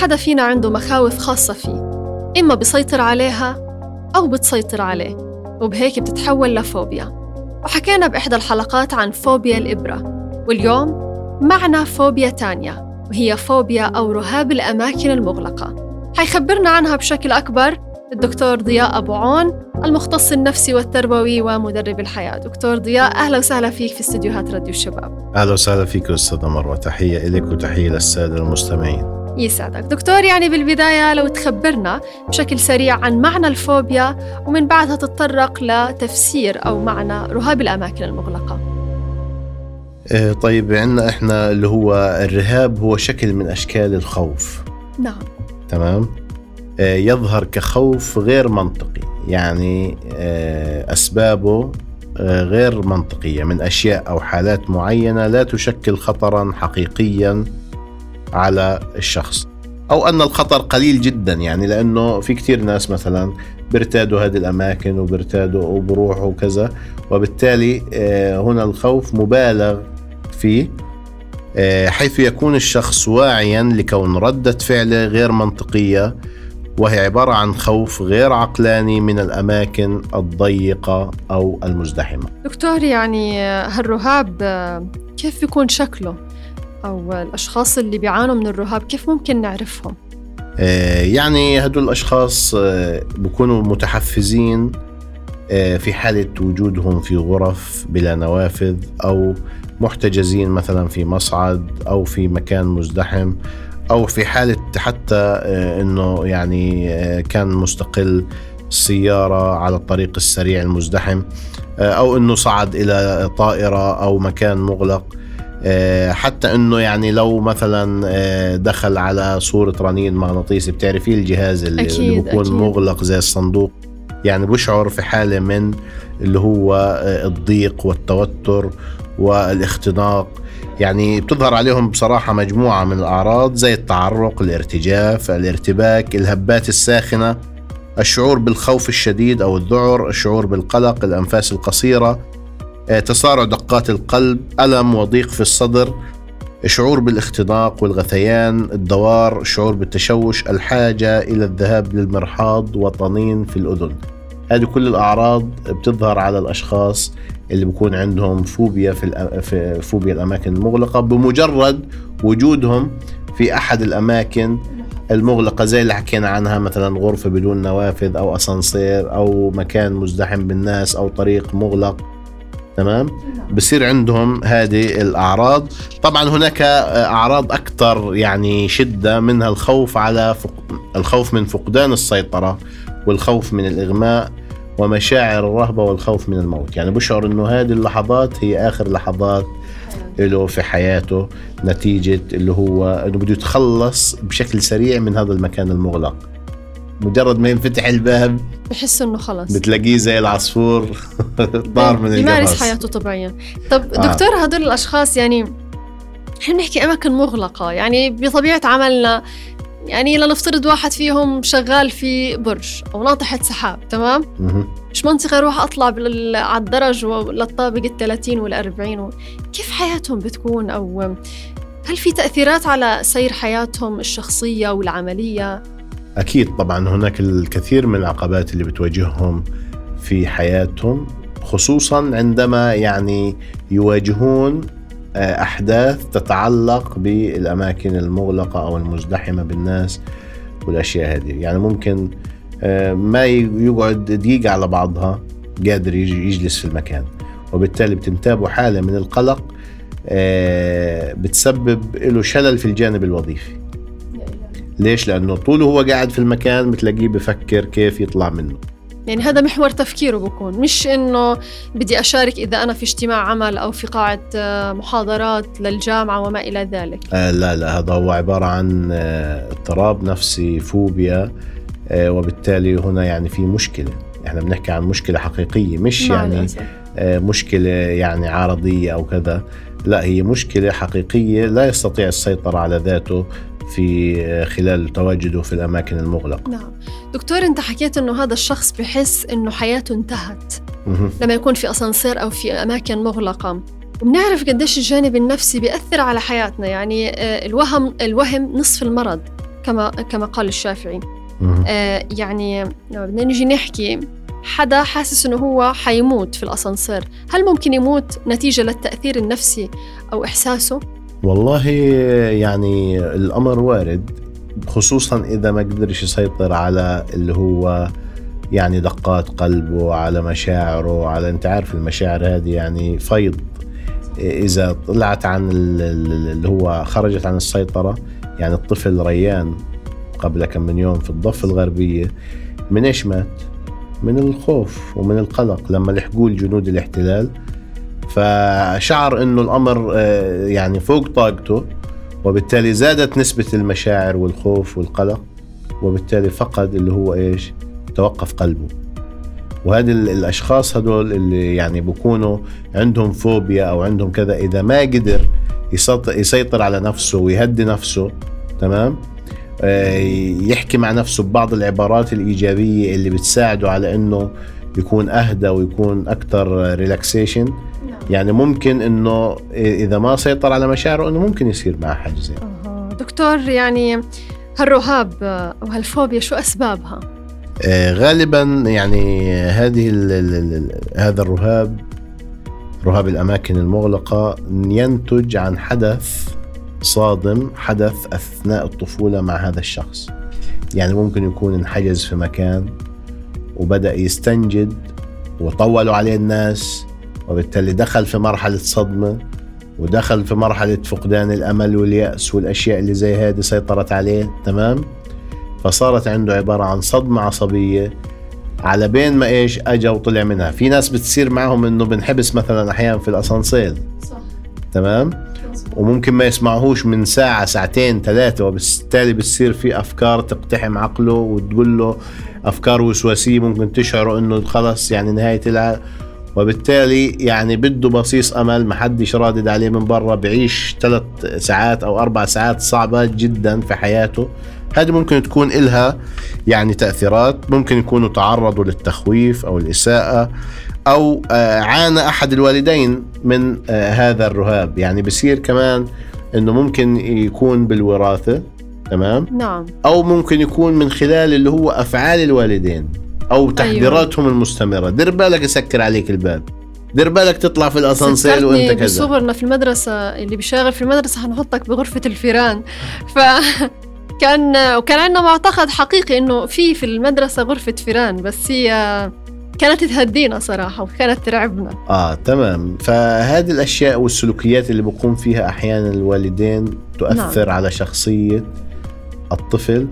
حدا فينا عنده مخاوف خاصة فيه إما بيسيطر عليها أو بتسيطر عليه وبهيك بتتحول لفوبيا. وحكينا بإحدى الحلقات عن فوبيا الإبرة واليوم معنا فوبيا تانية وهي فوبيا أو رهاب الأماكن المغلقة. حيخبرنا عنها بشكل أكبر الدكتور ضياء أبو عون المختص النفسي والتربوي ومدرب الحياة. دكتور ضياء أهلا وسهلا فيك في استديوهات راديو الشباب. أهلا وسهلا فيك أستاذة مروة. تحية لك وتحية للسادة المستمعين. يسعدك دكتور يعني بالبداية لو تخبرنا بشكل سريع عن معنى الفوبيا ومن بعدها تتطرق لتفسير أو معنى رهاب الأماكن المغلقة. آه، طيب عندنا إحنا اللي هو الرهاب هو شكل من أشكال الخوف. نعم. تمام؟ آه، يظهر كخوف غير منطقي يعني آه، أسبابه غير منطقية من أشياء أو حالات معينة لا تشكل خطرا حقيقيا على الشخص أو أن الخطر قليل جدا يعني لأنه في كثير ناس مثلا بيرتادوا هذه الأماكن وبيرتادوا وبروحوا وكذا وبالتالي هنا الخوف مبالغ فيه آه، حيث يكون الشخص واعيا لكون ردة فعله غير منطقية وهي عبارة عن خوف غير عقلاني من الأماكن الضيقة أو المزدحمة دكتور يعني هالرهاب كيف بيكون شكله؟ أو الأشخاص اللي بيعانوا من الرهاب كيف ممكن نعرفهم؟ آه، يعني هدول الأشخاص آه، بيكونوا متحفزين في حالة وجودهم في غرف بلا نوافذ أو محتجزين مثلا في مصعد أو في مكان مزدحم أو في حالة حتى آه، إنه يعني آه، كان مستقل السياره على الطريق السريع المزدحم آه، أو إنه صعد إلى طائرة أو مكان مغلق حتى إنه يعني لو مثلا دخل على صورة رنين مغناطيسي بتعرفيه الجهاز اللي, أكيد اللي بيكون أكيد. مغلق زي الصندوق؟ يعني بشعر في حالة من اللي هو الضيق والتوتر والاختناق. يعني بتظهر عليهم بصراحة مجموعة من الأعراض زي التعرق الارتجاف الارتباك الهبات الساخنة الشعور بالخوف الشديد أو الذعر الشعور بالقلق الأنفاس القصيرة. تسارع دقات القلب ألم وضيق في الصدر شعور بالاختناق والغثيان الدوار الشعور بالتشوش الحاجة إلى الذهاب للمرحاض وطنين في الأذن. هذه كل الأعراض بتظهر على الأشخاص اللي بكون عندهم فوبيا في, في فوبيا الأماكن المغلقة. بمجرد وجودهم في أحد الأماكن المغلقة زي اللي حكينا عنها مثلا غرفة بدون نوافذ أو أسانسير أو مكان مزدحم بالناس أو طريق مغلق. تمام؟ بصير عندهم هذه الأعراض. طبعا هناك أعراض أكثر يعني شدة منها الخوف على فق... الخوف من فقدان السيطرة والخوف من الإغماء ومشاعر الرهبة والخوف من الموت. يعني بشعر أنه هذه اللحظات هي آخر لحظات له في حياته نتيجة اللي هو أنه بده يتخلص بشكل سريع من هذا المكان المغلق. مجرد ما ينفتح الباب بحس إنه خلص بتلاقيه زي العصفور طار من القفص يمارس حياته طبيعيا. طب آه. دكتور هدول الأشخاص يعني إحنا بنحكي أماكن مغلقة يعني بطبيعة عملنا يعني لنفترض واحد فيهم شغال في برج أو ناطحة سحاب تمام؟ مش منطقي أروح أطلع على الدرج للطابق ال 30 وال 40 كيف حياتهم بتكون؟ أو هل في تأثيرات على سير حياتهم الشخصية والعملية؟ أكيد طبعا هناك الكثير من العقبات اللي بتواجههم في حياتهم خصوصا عندما يعني يواجهون آه، أحداث تتعلق بالأماكن المغلقة أو المزدحمة بالناس والأشياء هذه. يعني ممكن آه، ما يقعد دقيقة على بعضها قادر يجلس في المكان وبالتالي بتنتابه حالة من القلق آه، بتسبب له شلل في الجانب الوظيفي. ليش؟ لأنه طول هو قاعد في المكان بتلاقيه بفكر كيف يطلع منه. يعني هذا محور تفكيره بكون مش إنه بدي أشارك إذا أنا في اجتماع عمل أو في قاعه آه، محاضرات للجامعة وما إلى ذلك. آه لا لا هذا هو عبارة عن آه، اضطراب نفسي فوبيا آه وبالتالي هنا يعني في مشكلة. إحنا بنحكي عن مشكلة حقيقية مش يعني آه مشكلة يعني عارضيه أو كذا. لا هي مشكلة حقيقية لا يستطيع السيطرة على ذاته في خلال تواجده في الأماكن المغلقة. نعم. دكتور أنت حكيت أنه هذا الشخص بحس أنه حياته انتهت لما يكون في أسانسير أو في أماكن مغلقة. وبنعرف قديش الجانب النفسي بيأثر على حياتنا يعني آه، الوهم الوهم نصف المرض كما كما قال الشافعي. آه يعني لما بدنا نيجي نحكي. حدا حاسس إنه هو حيموت في الأسانسير. هل ممكن يموت نتيجة للتأثير النفسي أو إحساسه؟ والله يعني الأمر وارد خصوصا إذا ما قدرش يسيطر على اللي هو يعني دقات قلبه على مشاعره على أنت عارف المشاعر هذه يعني فيض إذا طلعت عن اللي هو خرجت عن السيطرة يعني الطفل ريان قبل كم من يوم في الضفة الغربية من إيش مات؟ من الخوف ومن القلق لما لحقوه الجنود الاحتلال فشعر إنه الأمر آه، يعني فوق طاقته وبالتالي زادت نسبة المشاعر والخوف والقلق وبالتالي فقد اللي هو إيش؟ توقف قلبه وهذه الأشخاص هدول اللي يعني بكونوا عندهم فوبيا أو عندهم كذا إذا ما قدر يسيطر على نفسه ويهدي نفسه تمام آه، يحكي مع نفسه ببعض العبارات الإيجابية اللي بتساعده على إنه يكون أهدى ويكون أكثر ريلاكسيشن. يعني ممكن إنه إذا ما سيطر على مشاعره إنه ممكن يصير معه حاجة زي دكتور يعني هالرهاب أو هالفوبيا شو أسبابها؟ آه غالبا يعني هذه ال ال هذا الرهاب رهاب الأماكن المغلقة ينتج عن حدث صادم حدث أثناء الطفولة مع هذا الشخص. يعني ممكن يكون انحجز في مكان وبدأ يستنجد وطولوا عليه الناس وبالتالي دخل في مرحلة صدمة ودخل في مرحلة فقدان الأمل واليأس والأشياء اللي زي هذه سيطرت عليه تمام؟ فصارت عنده عبارة عن صدمة عصبية على بين ما إيش اجى وطلع منها. في ناس بتصير معهم إنه بنحبس مثلا أحيانا في الأسانسير صح. تمام؟ وممكن ما يسمعهوش من ساعة ساعتين ثلاثة وبالتالي بتصير في أفكار تقتحم عقله وتقول له أفكار وسواسية ممكن تشعره إنه خلص يعني نهاية العالم وبالتالي يعني بده بصيص أمل ما حدش رادد عليه من برا بعيش ثلاث ساعات أو أربع ساعات صعبة جدا في حياته. هذه ممكن تكون إلها يعني تأثيرات ممكن يكونوا تعرضوا للتخويف أو الإساءة أو آه، عانى أحد الوالدين من آه، هذا الرهاب. يعني بصير كمان أنه ممكن يكون بالوراثة تمام؟ نعم. أو ممكن يكون من خلال اللي هو أفعال الوالدين. أو أيوة. تحذيراتهم أيوة. المستمرة دير بالك يسكر عليك الباب دير بالك تطلع في الأسانسير وأنت كذا بصورنا في المدرسة اللي بيشتغل في المدرسة حنحطك بغرفة الفيران ف كان وكان عندنا معتقد حقيقي إنه في في المدرسة غرفة فيران بس هي كانت تهدينا صراحة وكانت ترعبنا آه تمام فهذه الأشياء والسلوكيات اللي بقوم فيها أحيانا الوالدين تؤثر نعم. على شخصية الطفل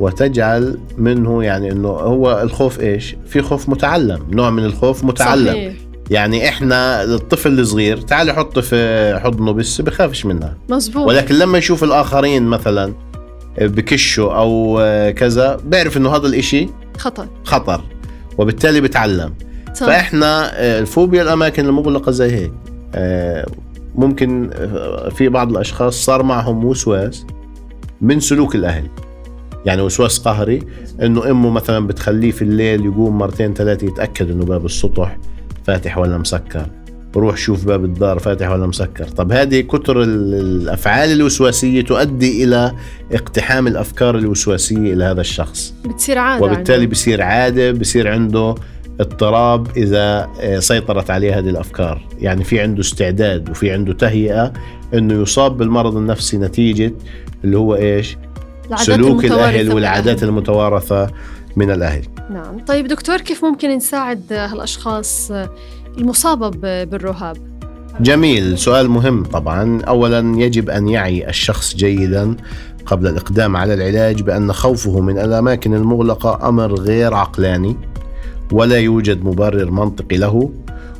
وتجعل منه يعني إنه هو الخوف إيش؟ في خوف متعلم، نوع من الخوف متعلم. صحيح. يعني إحنا الطفل الصغير تعال حطه في حضنه بس بخافش منها. مزبوط ولكن لما يشوف الآخرين مثلا بكشه أو كذا بيعرف إنه هذا الإشي خطر. خطر وبالتالي بتعلم. صح. فإحنا الفوبيا الأماكن المغلقة زي هيك. آه، ممكن آه، في بعض الأشخاص صار معهم وسواس من سلوك الأهل. يعني وسواس قهري إنه أمه مثلا بتخليه في الليل يقوم مرتين ثلاثة يتأكد إنه باب السطح فاتح ولا مسكر. روح شوف باب الدار فاتح ولا مسكر. طب هذه كتر الأفعال الوسواسية تؤدي إلى اقتحام الأفكار الوسواسية إلى هذا الشخص. بتصير عادة وبالتالي عنده. بصير عادة بصير عنده اضطراب إذا آه، سيطرت عليه هذه الأفكار. يعني في عنده استعداد وفي عنده تهيئة إنه يصاب بالمرض النفسي نتيجة اللي هو إيش؟ سلوك الأهل والعادات المتوارثة من الأهل. نعم. طيب دكتور كيف ممكن نساعد هالأشخاص المصابة بالرهاب؟ جميل سؤال مهم طبعا. اولا يجب أن يعي الشخص جيدا قبل الإقدام على العلاج بأن خوفه من الأماكن المغلقة أمر غير عقلاني ولا يوجد مبرر منطقي له.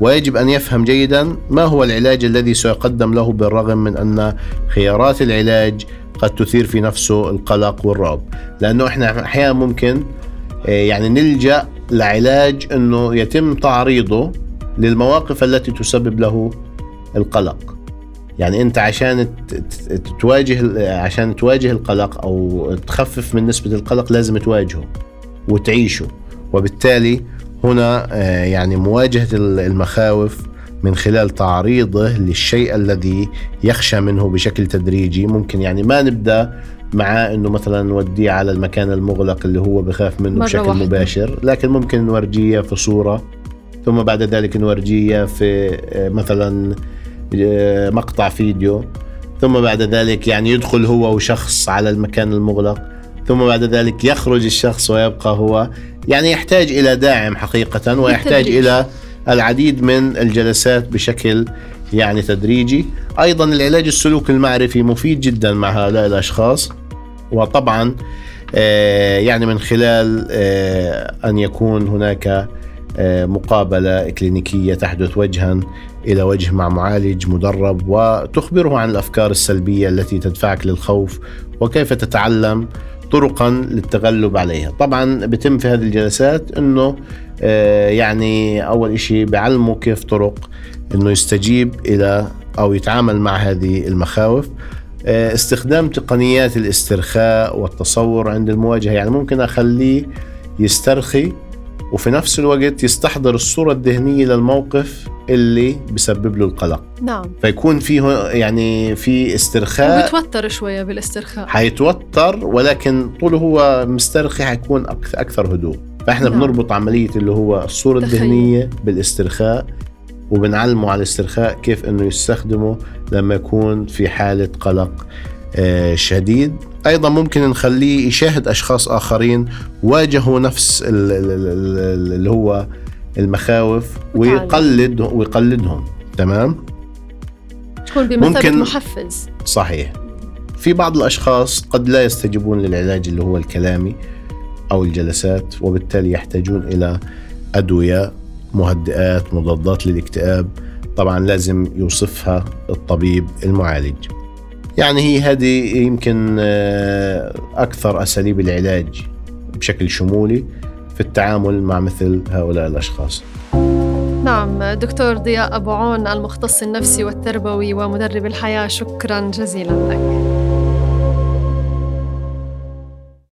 ويجب أن يفهم جيدا ما هو العلاج الذي سيقدم له بالرغم من أن خيارات العلاج قد تثير في نفسه القلق والرعب. لأنه إحنا أحيانا ممكن آه، يعني نلجأ لعلاج إنه يتم تعريضه للمواقف التي تسبب له القلق. يعني أنت عشان تواجه عشان تواجه القلق أو تخفف من نسبة القلق لازم تواجهه وتعيشه. وبالتالي هنا آه، يعني مواجهة المخاوف من خلال تعريضه للشيء الذي يخشى منه بشكل تدريجي ممكن يعني ما نبدأ مع إنه مثلا نوديه على المكان المغلق اللي هو بخاف منه بشكل واحدة. مباشر لكن ممكن نورجيه في صورة ثم بعد ذلك نورجيه في آه، مثلا آه، مقطع فيديو ثم بعد ذلك يعني يدخل هو وشخص على المكان المغلق ثم بعد ذلك يخرج الشخص ويبقى هو يعني يحتاج إلى داعم حقيقه ويحتاج. إلى العديد من الجلسات بشكل يعني تدريجي. أيضا العلاج السلوكي المعرفي مفيد جدا مع هؤلاء الأشخاص وطبعا آه، يعني من خلال آه، أن يكون هناك آه، مقابلة كلينيكية تحدث وجها إلى وجه مع معالج مدرب وتخبره عن الأفكار السلبية التي تدفعك للخوف وكيف تتعلم طرقا للتغلب عليها. طبعا بتم في هذه الجلسات إنه آه، يعني أول شيء بعلمه كيف طرق إنه يستجيب إلى أو يتعامل مع هذه المخاوف. آه، استخدام تقنيات الاسترخاء والتصور عند المواجهة. يعني ممكن أخليه يسترخي وفي نفس الوقت يستحضر الصورة الذهنية للموقف اللي بسبب له القلق. نعم. فيكون فيه يعني في استرخاء. وبتوتر شوية بالاسترخاء. حيتوتر ولكن طول هو مسترخي حيكون أكثر, هدوء. فإحنا نعم. بنربط عملية اللي هو الصورة تخيل. الذهنية بالاسترخاء وبنعلمه على الاسترخاء كيف إنه يستخدمه لما يكون في حالة قلق. شديد. أيضا ممكن نخليه يشاهد أشخاص آخرين واجهوا نفس ال- ال- ال- ال- اللي هو المخاوف ويقلد ويقلدهم. تمام؟ تكون بمثابة ممكن- محفز. صحيح. في بعض الأشخاص قد لا يستجيبون للعلاج اللي هو الكلامي أو الجلسات وبالتالي يحتاجون إلى أدوية مهدئات مضادات للاكتئاب. طبعا لازم يوصفها الطبيب المعالج. يعني هي هذه يمكن آه، أكثر أساليب العلاج بشكل شمولي في التعامل مع مثل هؤلاء الأشخاص. نعم دكتور ضياء أبو عون المختص النفسي والتربوي ومدرب الحياة شكرا جزيلا لك.